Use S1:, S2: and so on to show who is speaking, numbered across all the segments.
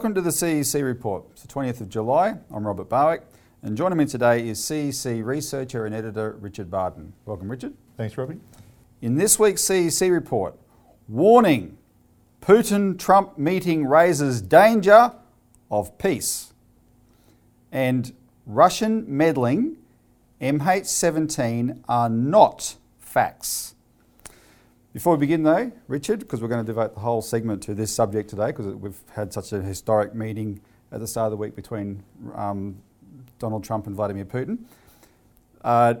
S1: Welcome to the CEC report. It's the 20th of July. I'm Robert Barwick, and joining me today is CEC researcher and editor Richard Bardon. Welcome, Richard.
S2: Thanks, Robbie.
S1: In this week's CEC report, warning Putin Trump meeting raises danger of peace. And Russian meddling MH17 are not facts. Before we begin, though, Richard, because we're going to devote the whole segment to this subject today, because we've had such a historic meeting at the start of the week between um, Donald Trump and Vladimir Putin. Uh,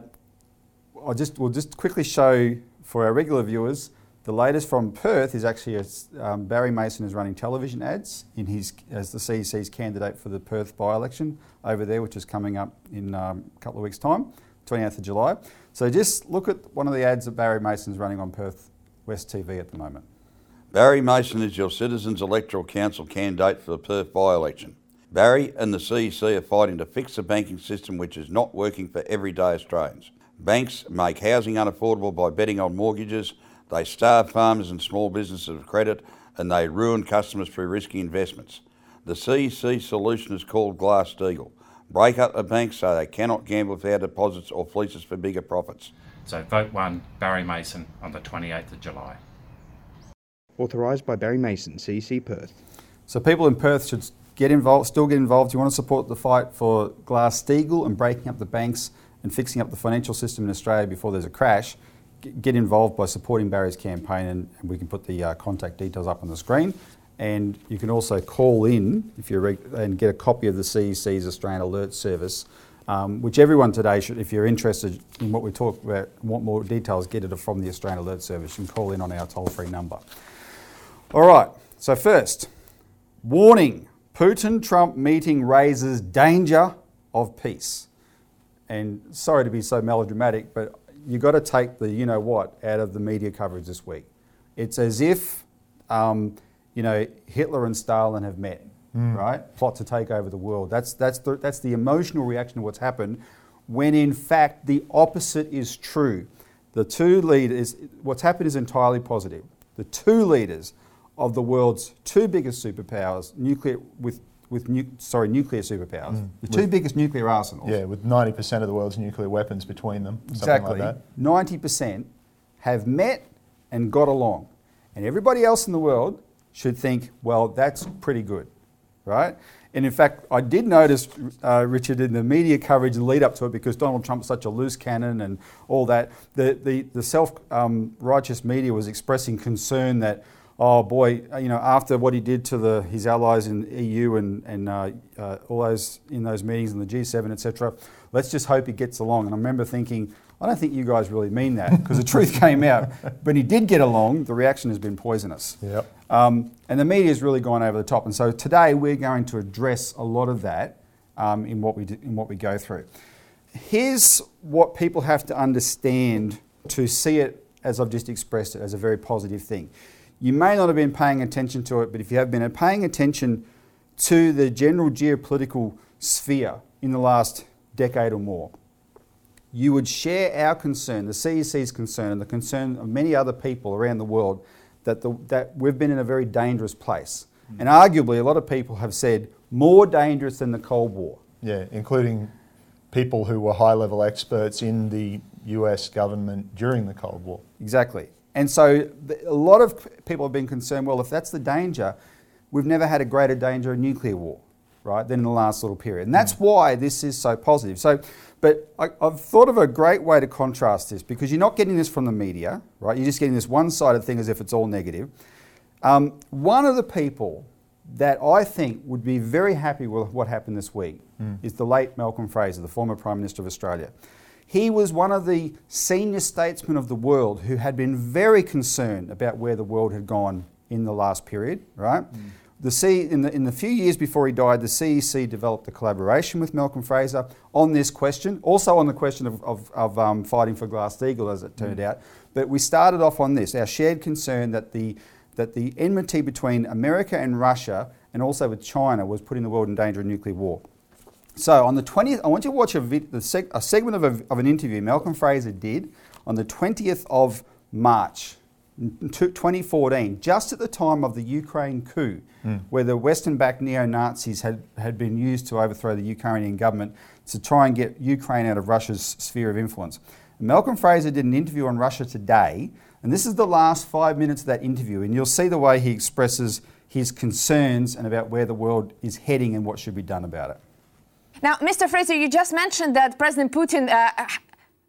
S1: I'll just, we'll just quickly show for our regular viewers the latest from Perth is actually a, um, Barry Mason is running television ads in his as the CEC's candidate for the Perth by-election over there, which is coming up in um, a couple of weeks' time, 28th of July. So just look at one of the ads that Barry Mason's running on Perth West TV at the moment.
S3: Barry Mason is your Citizens Electoral Council candidate for the Perth by-election. Barry and the CEC are fighting to fix the banking system which is not working for everyday Australians. Banks make housing unaffordable by betting on mortgages they starve farmers and small businesses of credit and they ruin customers through risky investments. The CEC solution is called Glass-Steagall. Break up the banks so they cannot gamble with our deposits or fleece us for bigger profits.
S4: So vote one, Barry Mason, on the 28th of July.
S5: Authorised by Barry Mason, CEC Perth.
S1: So people in Perth should get involved, still get involved. You want to support the fight for Glass-Steagall and breaking up the banks and fixing up the financial system in Australia before there's a crash get involved by supporting Barry's campaign, and, and we can put the uh, contact details up on the screen. And you can also call in if you're reg- and get a copy of the CEC's Australian Alert Service, um, which everyone today should, if you're interested in what we talk about, want more details, get it from the Australian Alert Service. Can call in on our toll-free number. All right. So first, warning: Putin-Trump meeting raises danger of peace. And sorry to be so melodramatic, but you've got to take the you know what out of the media coverage this week. It's as if um, you know Hitler and Stalin have met, mm. right? Plot to take over the world. That's that's the, that's the emotional reaction to what's happened, when in fact the opposite is true. The two leaders, what's happened is entirely positive. The two leaders of the world's two biggest superpowers, nuclear with with nu- sorry nuclear superpowers, mm. the two with, biggest nuclear arsenals.
S2: Yeah, with ninety percent of the world's nuclear weapons between them.
S1: Exactly, ninety like percent have met and got along, and everybody else in the world should think, well, that's pretty good, right? And in fact, I did notice, uh, Richard, in the media coverage lead up to it, because Donald Trump's such a loose cannon and all that, the, the, the self um, righteous media was expressing concern that oh boy, you know, after what he did to the, his allies in the EU and, and uh, uh, all those in those meetings in the G7, etc., let's just hope he gets along. And I remember thinking, I don't think you guys really mean that because the truth came out. But he did get along. The reaction has been poisonous.
S2: Yep.
S1: Um, and the media has really gone over the top. And so today we're going to address a lot of that um, in what we do, in what we go through. Here's what people have to understand to see it as I've just expressed it as a very positive thing. You may not have been paying attention to it, but if you have been paying attention to the general geopolitical sphere in the last decade or more, you would share our concern, the CEC's concern, and the concern of many other people around the world that, the, that we've been in a very dangerous place. Mm. And arguably, a lot of people have said more dangerous than the Cold War.
S2: Yeah, including people who were high level experts in the US government during the Cold War.
S1: Exactly. And so a lot of people have been concerned well, if that's the danger, we've never had a greater danger of nuclear war, right, than in the last little period. And that's mm. why this is so positive. So, but I, have thought of a great way to contrast this because you're not getting this from the media, right? You're just getting this one sided thing as if it's all negative. Um, one of the people that I think would be very happy with what happened this week mm. is the late Malcolm Fraser, the former Prime Minister of Australia. He was one of the senior statesmen of the world who had been very concerned about where the world had gone in the last period, right? Mm. The C, in, the, in the few years before he died, the CEC developed a collaboration with Malcolm Fraser on this question, also on the question of, of, of um, fighting for Glass-Steagall, as it turned mm. out. But we started off on this, our shared concern that the, that the enmity between America and Russia and also with China was putting the world in danger of nuclear war. So on the 20th, I want you to watch a, vid, seg, a segment of, a, of an interview Malcolm Fraser did on the 20th of March 2014, just at the time of the Ukraine coup, where the Western backed neo Nazis had, had been used to overthrow the Ukrainian government to try and get Ukraine out of Russia's sphere of influence. Malcolm Fraser did an interview on Russia today, and this is the last five minutes of that interview, and you'll see the way he expresses his concerns and about where the world is heading and what should be done about it.
S6: Now, Mr. Fraser, you just mentioned that President Putin uh,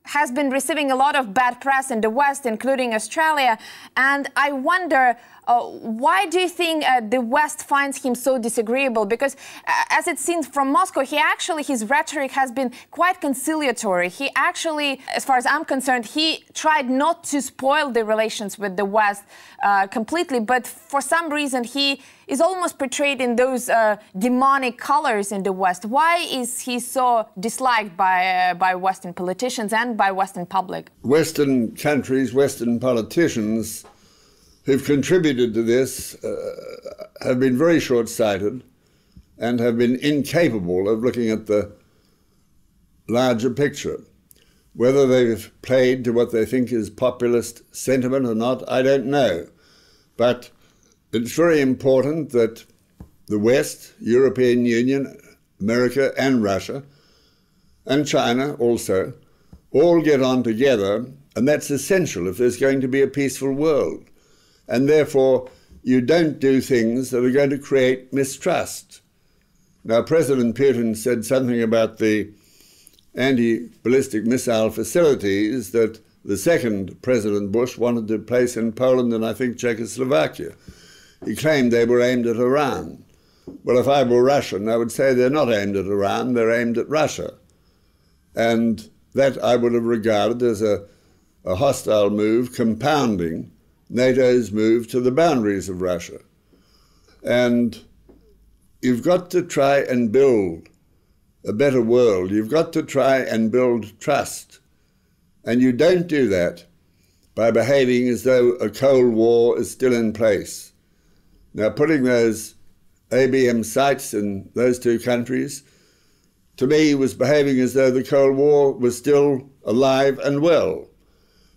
S6: has been receiving a lot of bad press in the West, including Australia. And I wonder uh, why do you think uh, the West finds him so disagreeable? Because uh, as it seems from Moscow, he actually, his rhetoric has been quite conciliatory. He actually, as far as I'm concerned, he tried not to spoil the relations with the West uh, completely, but for some reason he is almost portrayed in those uh, demonic colors in the West. Why is he so disliked by, by Western politicians and by Western public?
S7: Western countries, Western politicians who've contributed to this uh, have been very short sighted and have been incapable of looking at the larger picture. Whether they've played to what they think is populist sentiment or not, I don't know. But it's very important that the West, European Union, America, and Russia, and China also, all get on together, and that's essential if there's going to be a peaceful world and therefore you don't do things that are going to create mistrust. Now, President Putin said something about the anti ballistic missile facilities that the second President Bush wanted to place in Poland and I think Czechoslovakia. He claimed they were aimed at Iran. Well, if I were Russian, I would say they're not aimed at Iran, they're aimed at Russia. And that I would have regarded as a, a hostile move, compounding NATO's move to the boundaries of Russia. And you've got to try and build a better world. You've got to try and build trust. And you don't do that by behaving as though a Cold War is still in place. Now, putting those ABM sites in those two countries, to me, was behaving as though the Cold War was still alive and well,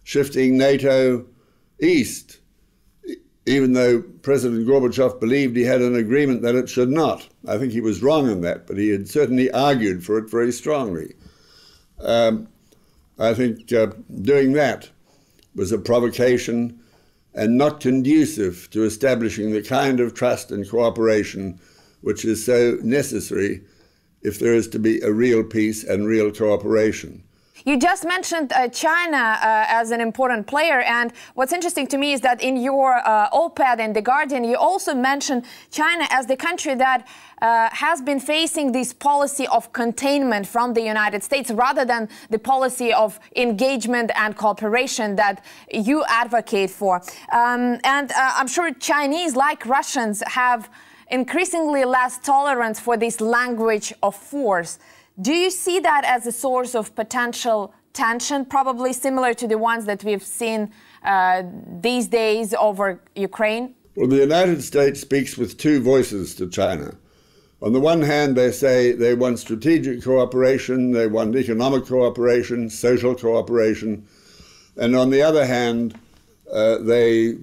S7: shifting NATO east, even though President Gorbachev believed he had an agreement that it should not. I think he was wrong on that, but he had certainly argued for it very strongly. Um, I think uh, doing that was a provocation and not conducive to establishing the kind of trust and cooperation which is so necessary if there is to be a real peace and real cooperation.
S6: You just mentioned uh, China uh, as an important player, and what's interesting to me is that in your uh, op-ed in the Guardian, you also mentioned China as the country that uh, has been facing this policy of containment from the United States rather than the policy of engagement and cooperation that you advocate for. Um, and uh, I'm sure Chinese, like Russians, have increasingly less tolerance for this language of force. Do you see that as a source of potential tension, probably similar to the ones that we've seen uh, these days over Ukraine?
S7: Well, the United States speaks with two voices to China. On the one hand, they say they want strategic cooperation, they want economic cooperation, social cooperation. And on the other hand, uh, they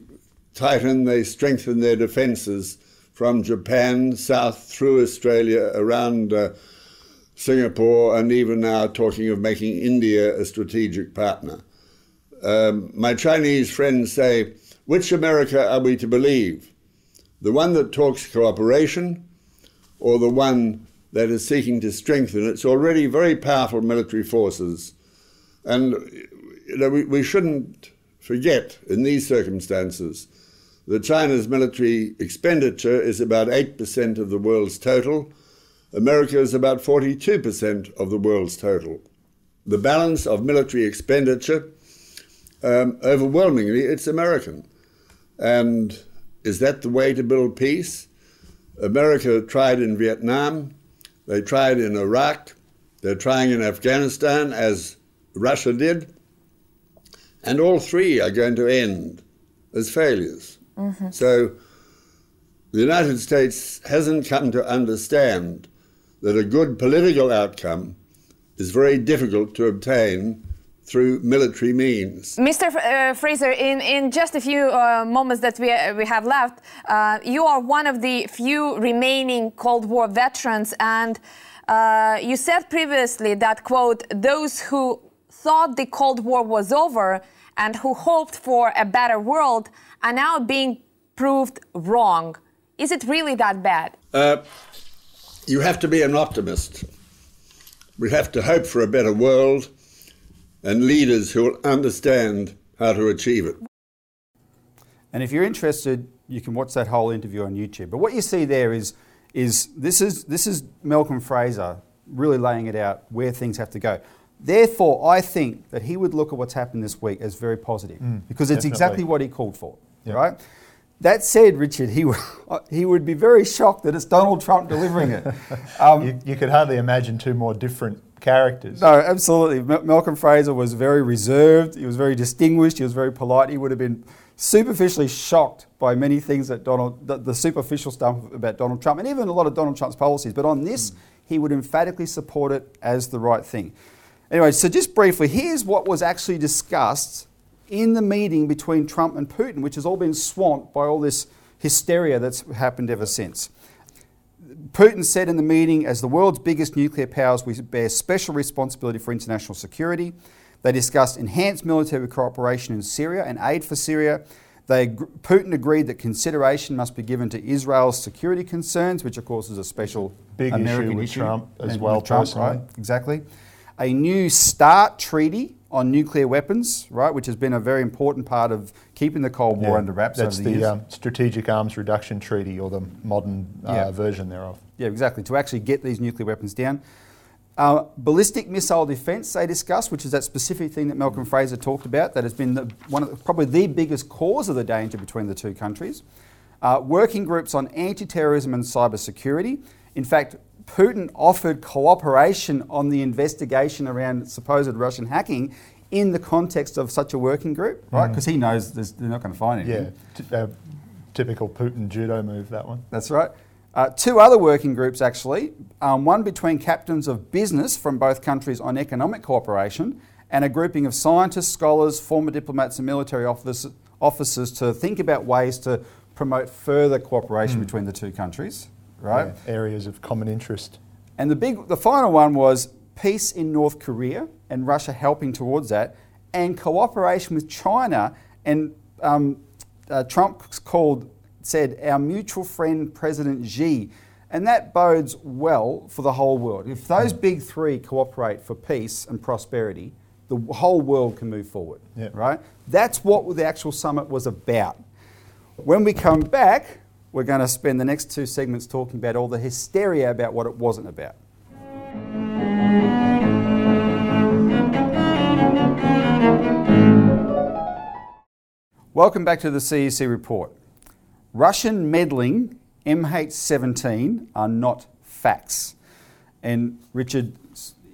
S7: tighten, they strengthen their defenses from Japan south through Australia around. Uh, Singapore, and even now talking of making India a strategic partner. Um, my Chinese friends say, which America are we to believe? The one that talks cooperation or the one that is seeking to strengthen its already very powerful military forces? And you know, we, we shouldn't forget in these circumstances that China's military expenditure is about 8% of the world's total America is about 42% of the world's total. The balance of military expenditure, um, overwhelmingly, it's American. And is that the way to build peace? America tried in Vietnam, they tried in Iraq, they're trying in Afghanistan, as Russia did. And all three are going to end as failures. Mm-hmm. So the United States hasn't come to understand that a good political outcome is very difficult to obtain through military means.
S6: Mr. F- uh, Fraser, in, in just a few uh, moments that we, uh, we have left, uh, you are one of the few remaining Cold War veterans, and uh, you said previously that, quote, those who thought the Cold War was over and who hoped for a better world are now being proved wrong. Is it really that bad?
S7: You have to be an optimist. We have to hope for a better world and leaders who will understand how to achieve it.
S1: And if you're interested, you can watch that whole interview on YouTube. But what you see there is, is this is this is Malcolm Fraser really laying it out where things have to go. Therefore, I think that he would look at what's happened this week as very positive mm, because it's
S2: definitely.
S1: exactly what he called for,
S2: Yeah.
S1: right? That said, Richard, he would, he would be very shocked that it's Donald Trump delivering it. Um,
S2: You, you could hardly imagine two more different characters.
S1: No, absolutely. Ma- Malcolm Fraser was very reserved. He was very distinguished. He was very polite. He would have been superficially shocked by many things that Donald, the, the superficial stuff about Donald Trump, and even a lot of Donald Trump's policies. But on this, he would emphatically support it as the right thing. Anyway, so just briefly, here's what was actually discussed in the meeting between Trump and Putin, which has all been swamped by all this hysteria that's happened ever since. Putin said in the meeting, as the world's biggest nuclear powers, we bear special responsibility for international security. They discussed enhanced military cooperation in Syria and aid for Syria. They, Putin agreed that consideration must be given to Israel's security concerns, which of course is a special
S2: Big issue
S1: American
S2: with
S1: issue
S2: Trump as well,
S1: Trump, right? Exactly. A new START treaty on nuclear weapons, right, which has been a very important part of keeping the Cold War
S2: Yeah,
S1: under wraps
S2: That's
S1: over the,
S2: the um, Strategic Arms Reduction Treaty, or the modern uh,
S1: Yeah.
S2: version thereof.
S1: Yeah, exactly. To actually get these nuclear weapons down. Uh, ballistic missile defence they discussed, which is that specific thing that Malcolm Fraser talked about, that has been the, one of the, probably the biggest cause of the danger between the two countries. Uh, working groups on anti-terrorism and cyber security. In fact, Putin offered cooperation on the investigation around supposed Russian hacking in the context of such a working group, right? Because he knows they're not going to find anything.
S2: Yeah, t- uh, typical Putin judo move, that one.
S1: That's right. Uh, two other working groups, actually. Um, one between captains of business from both countries on economic cooperation, and a grouping of scientists, scholars, former diplomats, and military office, officers to think about ways to promote further cooperation between the two countries. Right.
S2: Yeah, areas of common interest.
S1: And the big, the final one was peace in North Korea and Russia helping towards that, and cooperation with China. And um, uh, Trump called said our mutual friend President Xi, and that bodes well for the whole world. If those big three cooperate for peace and prosperity, the whole world can move forward.
S2: Yeah.
S1: Right. That's what the actual summit was about. When we come back, we're going to spend the next two segments talking about all the hysteria about what it wasn't about. Welcome back to the CEC report. Russian meddling MH17 are not facts. And Richard,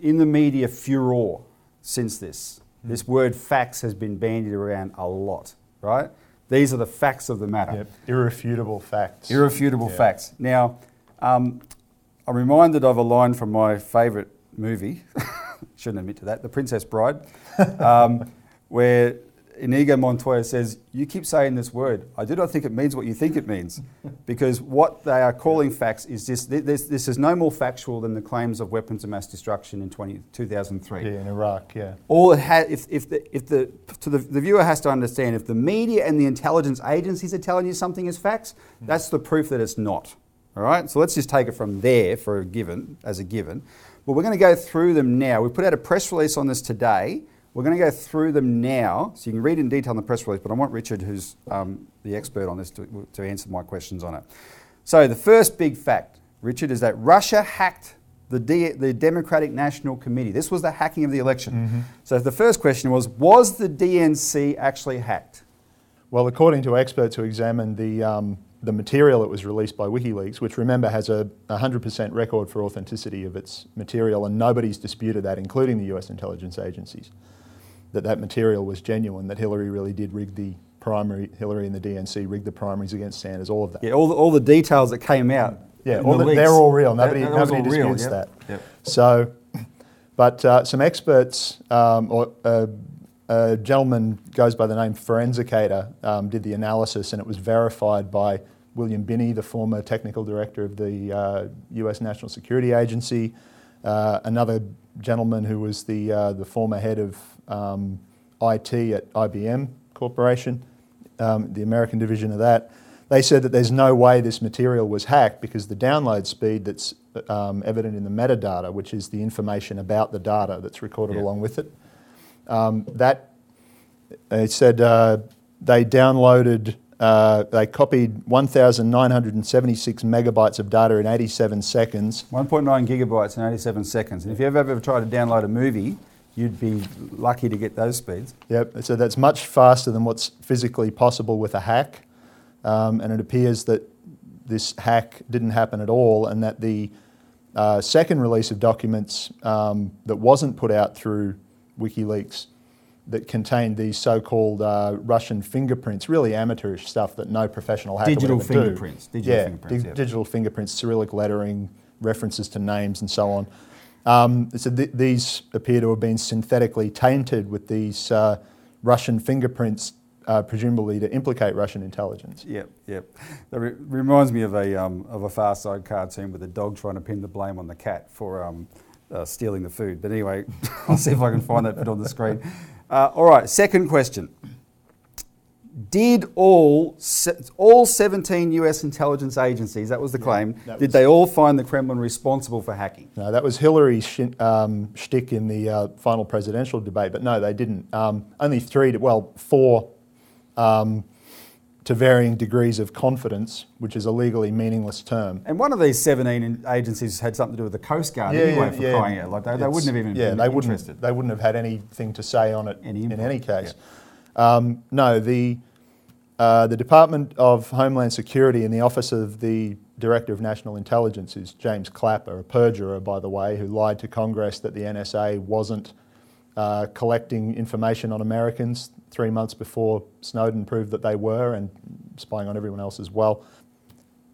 S1: in the media furor since this, hmm. this word facts has been bandied around a lot, right? These are the facts of the matter.
S2: Yep. Irrefutable facts.
S1: Irrefutable
S2: Yeah.
S1: facts. Now, um, I'm reminded of a line from my favourite movie, shouldn't admit to that, The Princess Bride, um, where Inigo Montoya says, You keep saying this word. I do not think it means what you think it means. Because what they are calling facts is this this, this is no more factual than the claims of weapons of mass destruction in 20, 2003
S2: Yeah, in Iraq, yeah.
S1: all it ha- if, if, the, if the, to the, the viewer has to understand, if the media and the intelligence agencies are telling you something is facts, that's the proof that it's not. All right, so let's just take it from there for a given, as a given. But we're going to go through them now. We put out a press release on this today. We're going to go through them now, so you can read in detail in the press release. But I want Richard, who's um, the expert on this, to, to answer my questions on it. So the first big fact, Richard, is that Russia hacked the, D- the Democratic National Committee. This was the hacking of the election. So the first question was Was the DNC actually hacked?
S2: Well, according to experts who examined the, um, the material that was released by WikiLeaks, which remember has a 100% record for authenticity of its material, and nobody's disputed that, including the US intelligence agencies, that that material was genuine, that Hillary really did rig the primary, Hillary and the DNC rigged the primaries against Sanders, all of that.
S1: Yeah, all the, all the details that came out.
S2: Yeah, all
S1: the
S2: the, they're all real. Nobody,
S1: that was
S2: nobody
S1: all real,
S2: disputes
S1: yep,
S2: that.
S1: yep.
S2: So But uh, some experts, um, or uh, a gentleman goes by the name Forensicator, um, did the analysis, and it was verified by William Binney, the former technical director of the uh, US National Security Agency, uh, another gentleman who was the, uh, the former head of um, IT at IBM Corporation, um, the American division of that. They said that there's no way this material was hacked because the download speed that's um, evident in the metadata, which is the information about the data that's recorded
S1: Yeah.
S2: along with it, um, that they said uh, they downloaded, uh, they copied 1,976 megabytes of data in 87 seconds.
S1: 1.9 gigabytes in 87 seconds. And if you ever ever tried to download a movie, you'd be lucky to get those speeds.
S2: Yep. So that's much faster than what's physically possible with a hack, um, and it appears that this hack didn't happen at all, and that the uh, second release of documents um, that wasn't put out through WikiLeaks that contained these so-called uh, Russian fingerprints, really amateurish stuff that no professional hacker
S1: Digital
S2: would ever do.
S1: fingerprints, digital
S2: yeah,
S1: fingerprints,
S2: di-
S1: yeah.
S2: digital fingerprints, Cyrillic lettering, references to names, and so on. Um, so th- these appear to have been synthetically tainted with these uh, Russian fingerprints, uh, presumably to implicate Russian intelligence.
S1: Yep, yep. That re- reminds me of a, um, of a Far Side cartoon with a dog trying to pin the blame on the cat for um, uh, stealing the food. But anyway, I'll see if I can find that bit on the screen. Uh, all right, second question. Did all all 17 US intelligence agencies, that was the claim, did
S2: was-
S1: they all find the Kremlin responsible for hacking?
S2: No, that was Hillary's sh- um, shtick in the uh, final presidential debate, but no, they didn't. Um, only three, to, well, four um, to varying degrees of confidence, which is a legally meaningless term.
S1: And one of these 17 agencies had something to do with the Coast Guard anyway, for crying out. Like they, they wouldn't have even
S2: yeah,
S1: been
S2: they
S1: interested.
S2: Wouldn't, they wouldn't have had anything to say on it
S1: Any
S2: in any case. Um, no, the, uh, the Department of Homeland Security and the Office of the Director of National Intelligence is James Clapper, a perjurer, by the way, who lied to Congress that the NSA wasn't uh, collecting information on Americans three months before Snowden proved that they were and spying on everyone else as well.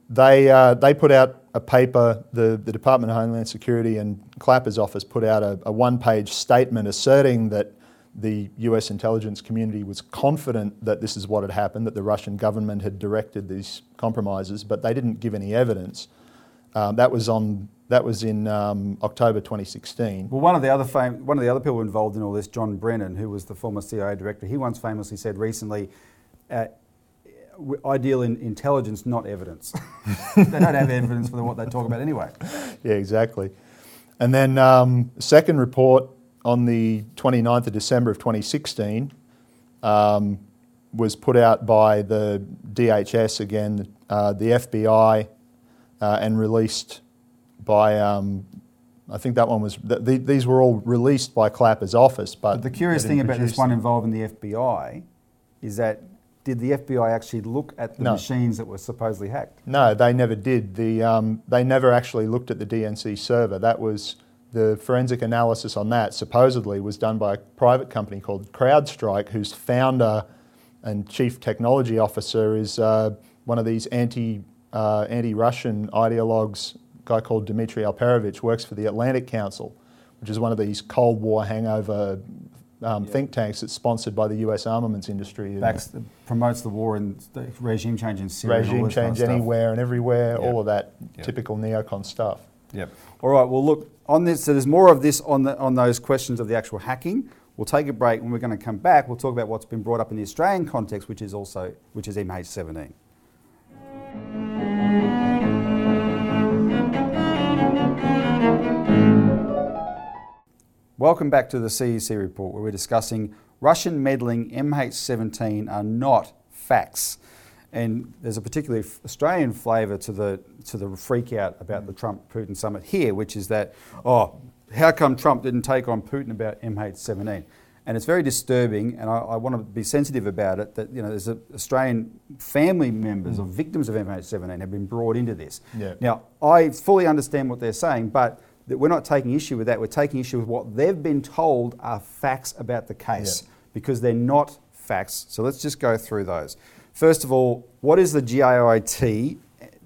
S2: They, uh, they put out a paper, the, the Department of Homeland Security and Clapper's office put out a, a one page statement asserting that the US intelligence community was confident that this is what had happened, that the Russian government had directed these compromises, but they didn't give any evidence. Um, that, was on, that was in um, October 2016.
S1: Well, one of the other fam- one of the other people involved in all this, John Brennan, who was the former CIA director, he once famously said recently, uh, "Ideal in intelligence, not evidence." they don't have evidence for what they talk about anyway.
S2: Yeah, exactly. And then um, second report on the 29th of December of 2016 um, was put out by the DHS again, uh, the FBI, uh, and released by. Um, I think that one was. Th- th- these were all released by Clapper's office, but
S1: But the curious thing about this one involving the FBI is that did the FBI actually look at the
S2: No.
S1: machines that were supposedly hacked?
S2: No, they never did. The, um, they never actually looked at the DNC server. That was the forensic analysis on that, supposedly, was done by a private company called CrowdStrike, whose founder and chief technology officer is uh, one of these anti, uh, anti-Russian ideologues, a guy called Dmitri Alperovitch, works for the Atlantic Council, which is one of these Cold War hangover um, think tanks that's sponsored by the US armaments industry.
S1: Backs, promotes the war and the regime change in Syria.
S2: regime
S1: this kind of
S2: change anywhere and everywhere,
S1: Yeah.
S2: all of that
S1: Yeah.
S2: typical neocon stuff.
S1: Yep. All right. Well, look on this. So there's more of this on the on those questions of the actual hacking. We'll take a break. When we're going to come back, we'll talk about what's been brought up in the Australian context, which is also which is MH17. Welcome back to the CEC report, where we're discussing Russian meddling MH17 are not facts. And there's a particularly Australian flavour to the to the freak out about the Trump Putin summit here, which is that oh, how come Trump didn't take on Putin about MH17? And it's very disturbing, and I, I want to be sensitive about it. That you know, there's a, Australian family members of mm. victims of MH17 have been brought into this.
S2: Yeah.
S1: Now, I fully understand what they're saying, but that we're not taking issue with that. We're taking issue with what they've been told are facts about the case
S2: Yeah.
S1: because they're not facts. So let's just go through those. First of all, what is the JIT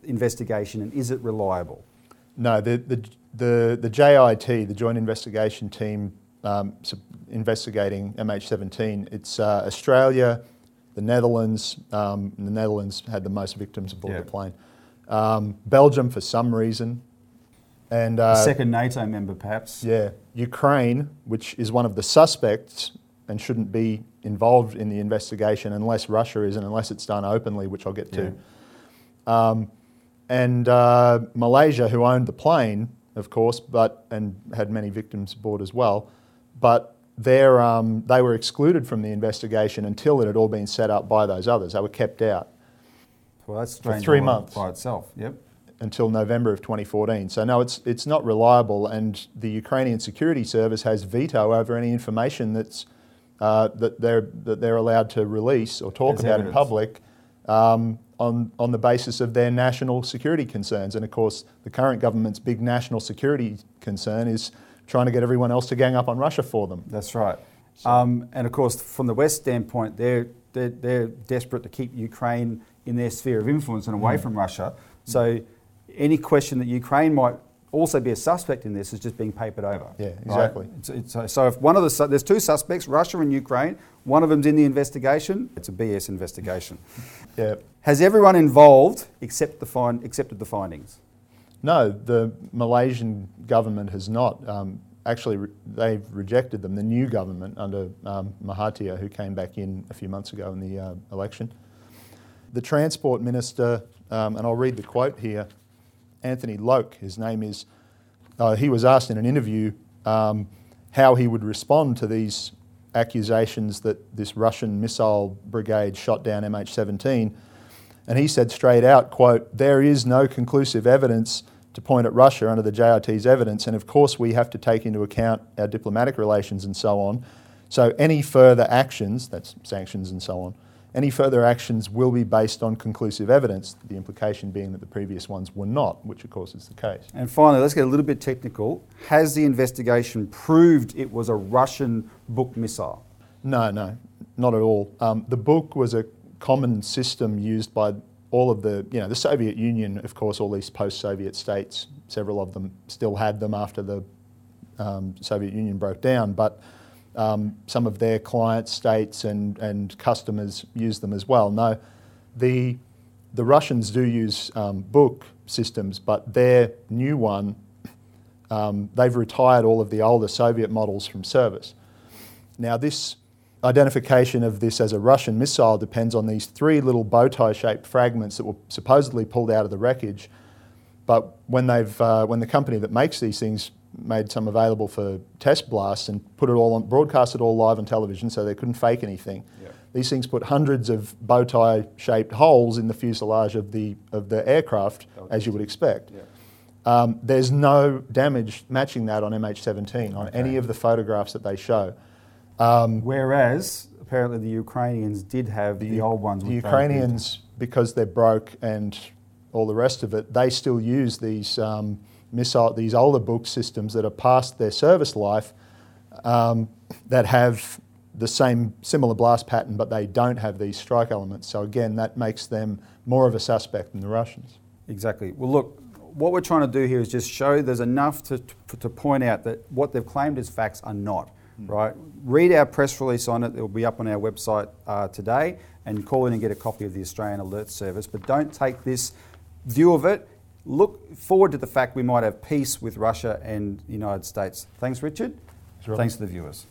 S1: investigation and is it reliable?
S2: No, the, the, the, the JIT, the Joint Investigation Team um, investigating MH17, it's uh, Australia, the Netherlands, um, the Netherlands had the most victims aboard
S1: Yeah.
S2: the plane, um, Belgium for some reason, and
S1: A
S2: uh,
S1: second NATO member, perhaps.
S2: yeah, Ukraine, which is one of the suspects and shouldn't be involved in the investigation unless Russia is and unless it's done openly, which I'll get to. Um, and uh, Malaysia, who owned the plane, of course, but and had many victims aboard as well, but um, they were excluded from the investigation until it had all been set up by those others. They were kept out
S1: Well, that's strange
S2: for
S1: three
S2: months.
S1: by itself. Yep.
S2: Until November of 2014. So no, it's it's not reliable, and the Ukrainian Security Service has veto over any information that's uh, that they're that they're allowed to release or talk
S1: As
S2: about in public um, on on the basis of their national security concerns. And of course, the current government's big national security concern is trying to get everyone else to gang up on Russia for them.
S1: That's right. Um, and of course, from the West standpoint, they're, they're, they're desperate to keep Ukraine in their sphere of influence and away
S2: Mm.
S1: from Russia. So any question that Ukraine might also be a suspect in this is just being papered over.
S2: Yeah,
S1: right?
S2: exactly.
S1: It's, it's, so if one of the su- there's two suspects, Russia and Ukraine. One of them's in the investigation. It's a BS investigation.
S2: Yeah.
S1: Has everyone involved accept the find, accepted the findings?
S2: No, the Malaysian government has not. Um, actually, re- they've rejected them. The new government under um, Mahathir, who came back in a few months ago in the uh, election. The Transport Minister, um, and I'll read the quote here, Anthony Loke, his name is, uh, he was asked in an interview um, how he would respond to these accusations that this Russian missile brigade shot down MH17. And he said straight out, quote, there is no conclusive evidence to point at Russia under the JIT's evidence, and of course we have to take into account our diplomatic relations and so on. So any further actions, that's sanctions and so on, any further actions will be based on conclusive evidence, the implication being that the previous ones were not, which of course is the case.
S1: And finally, let's get a little bit technical. Has the investigation proved it was a Russian Buk missile?
S2: No, no, not at all. Um, the Buk was a common system used by all of the, you know, the Soviet Union, of course, all these post-Soviet states, several of them still had them after the um, Soviet Union broke down, but um, some of their client states and, and customers use them as well. No, the, the Russians do use um, Buk systems, but their new one, um, they've retired all of the older Soviet models from service. Now, this identification of this as a Russian missile depends on these three little bow tie shaped fragments that were supposedly pulled out of the wreckage. But when, they've, uh, when the company that makes these things made some available for test blasts and put it all on, broadcast it all live on television so they couldn't fake anything, these things put hundreds of bow tie shaped holes in the fuselage of the, of the aircraft, as you would expect. Um, there's no damage matching that on MH17 on any of the photographs that they show.
S1: Whereas apparently the Ukrainians did have the, old ones.
S2: The Ukrainians, because they're broke and all the rest of it, they still use these um, missile, these older Buk systems that are past their service life, um, that have the same similar blast pattern, but they don't have these strike elements. So again, that makes them more of a suspect than the Russians.
S1: Exactly. Well, look, what we're trying to do here is just show there's enough to, to, to point out that what they've claimed as facts are not. Right? Read our press release on it. It will be up on our website uh, today, and call in and get a copy of the Australian Alert Service. But don't take this view of it. Look forward to the fact we might have peace with Russia and the United States. Thanks, Richard.
S2: Sure.
S1: Thanks to the viewers.